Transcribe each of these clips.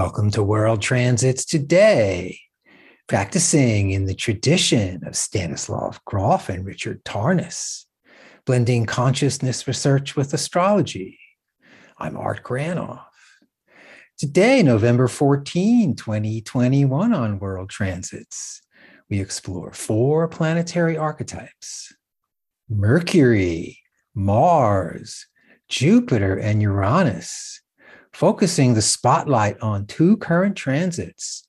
Welcome to World Transits Today, practicing in the tradition of Stanislav Grof and Richard Tarnas, blending consciousness research with astrology. I'm Art Granoff. Today, November 14, 2021, on World Transits, we explore four planetary archetypes Mercury, Mars, Jupiter, and Uranus focusing the spotlight on two current transits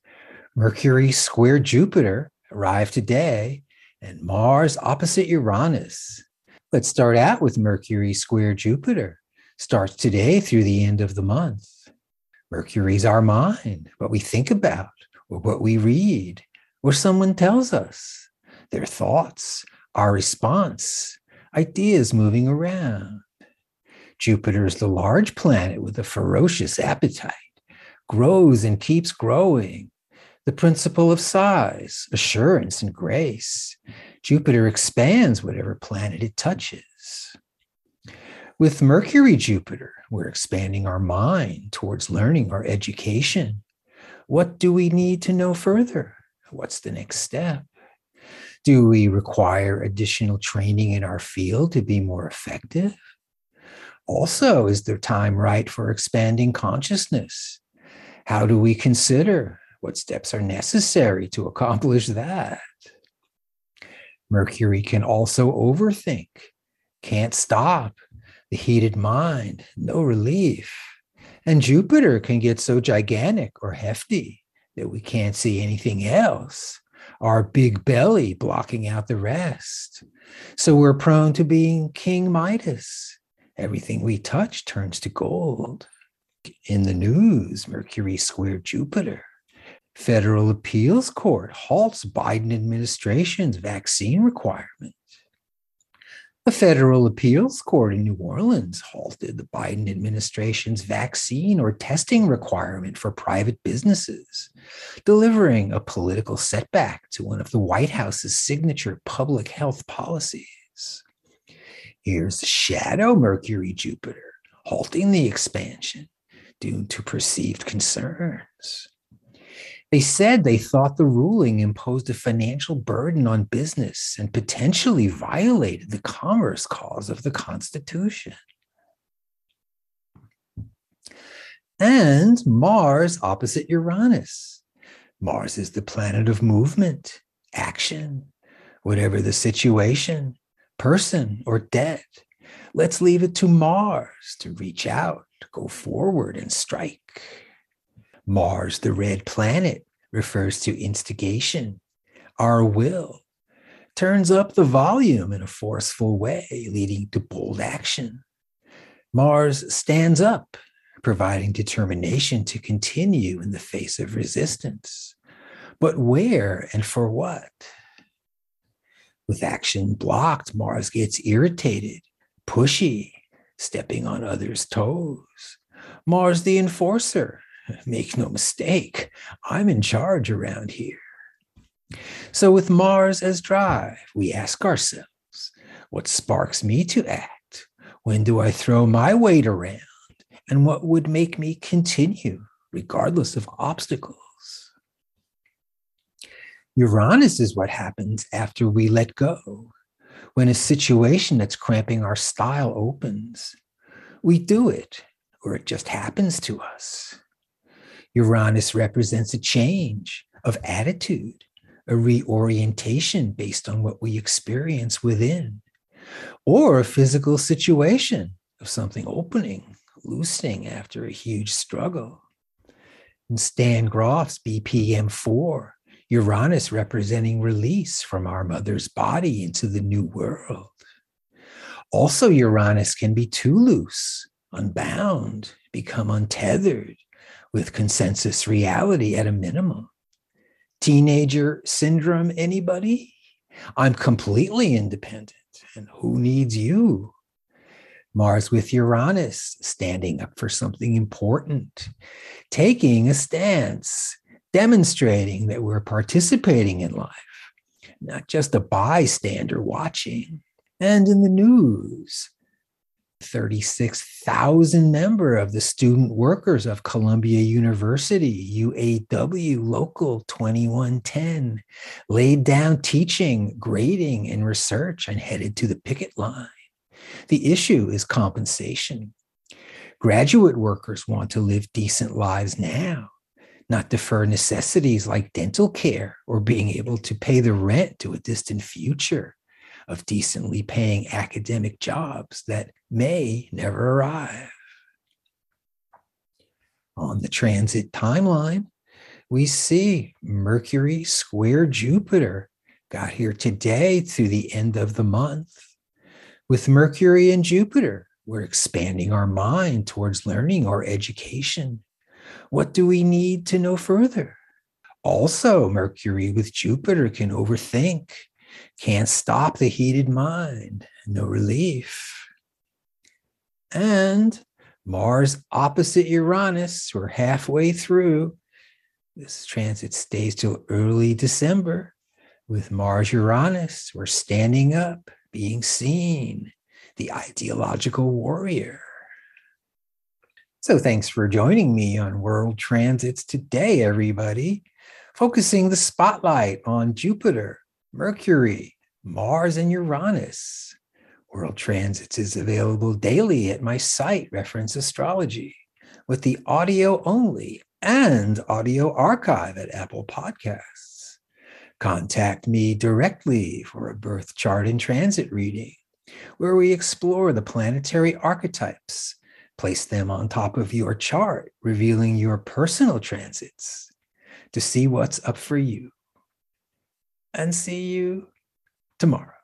Mercury square Jupiter arrived today, and Mars opposite Uranus. Let's start out with Mercury square Jupiter. Starts today through the end of the month. Mercury's our mind, what we think about, or what we read, or someone tells us, their thoughts, our response, ideas moving around. Jupiter is the large planet with a ferocious appetite, grows and keeps growing. The principle of size, assurance, and grace. Jupiter expands whatever planet it touches. With Mercury Jupiter, we're expanding our mind towards learning our education. What do we need to know further? What's the next step? Do we require additional training in our field to be more effective? Also, is the time right for expanding consciousness? How do we consider what steps are necessary to accomplish that? Mercury can also overthink, can't stop, the heated mind, no relief. And Jupiter can get so gigantic or hefty that we can't see anything else, our big belly blocking out the rest. So we're prone to being King Midas, Everything we touch turns to gold. In the news, Mercury squared Jupiter. Federal Appeals Court halts Biden administration's vaccine requirement. The Federal Appeals Court in New Orleans halted the Biden administration's vaccine or testing requirement for private businesses, delivering a political setback to one of the White House's signature public health policies. Here's the shadow Mercury Jupiter, halting the expansion due to perceived concerns. They said they thought the ruling imposed a financial burden on business and potentially violated the commerce clause of the Constitution. And Mars opposite Uranus. Mars is the planet of movement, action, whatever the situation, person or dead. Let's leave it to Mars to reach out, to go forward and strike. Mars, the red planet, refers to instigation, our will, turns up the volume in a forceful way, leading to bold action. Mars stands up, providing determination to continue in the face of resistance. But where and for what? With action blocked, Mars gets irritated, pushy, stepping on others' toes. Mars, the enforcer. Make no mistake, I'm in charge around here. So, with Mars as drive, we ask ourselves what sparks me to act? When do I throw my weight around? And what would make me continue, regardless of obstacles? Uranus is what happens after we let go. When a situation that's cramping our style opens, we do it, or it just happens to us. Uranus represents a change of attitude, a reorientation based on what we experience within, or a physical situation of something opening, loosening after a huge struggle. In Stan Grof's BPM 4, Uranus representing release from our mother's body into the new world. Also, Uranus can be too loose, unbound, become untethered with consensus reality at a minimum. Teenager syndrome, anybody? I'm completely independent, and who needs you? Mars with Uranus, standing up for something important, taking a stance, demonstrating that we're participating in life, not just a bystander watching. And in the news, 36,000 member of the student workers of Columbia University, UAW Local 2110, laid down teaching, grading, and research and headed to the picket line. The issue is compensation. Graduate workers want to live decent lives now, not defer necessities like dental care or being able to pay the rent to a distant future of decently paying academic jobs that may never arrive. On the transit timeline, we see Mercury square Jupiter got here today through the end of the month. With Mercury and Jupiter, we're expanding our mind towards learning or education. What do we need to know further? Also, Mercury with Jupiter can overthink can't stop the heated mind. No relief. And Mars opposite Uranus, we're halfway through. This transit stays till early December. With Mars Uranus, we're standing up, being seen, the ideological warrior. So, thanks for joining me on World Transits today, everybody. Focusing the spotlight on Jupiter, Mercury, Mars, and Uranus. World Transits is available daily at my site, Reference Astrology, with the audio only and audio archive at Apple Podcasts. Contact me directly for a birth chart and transit reading, where we explore the planetary archetypes, place them on top of your chart, revealing your personal transits to see what's up for you and see you tomorrow.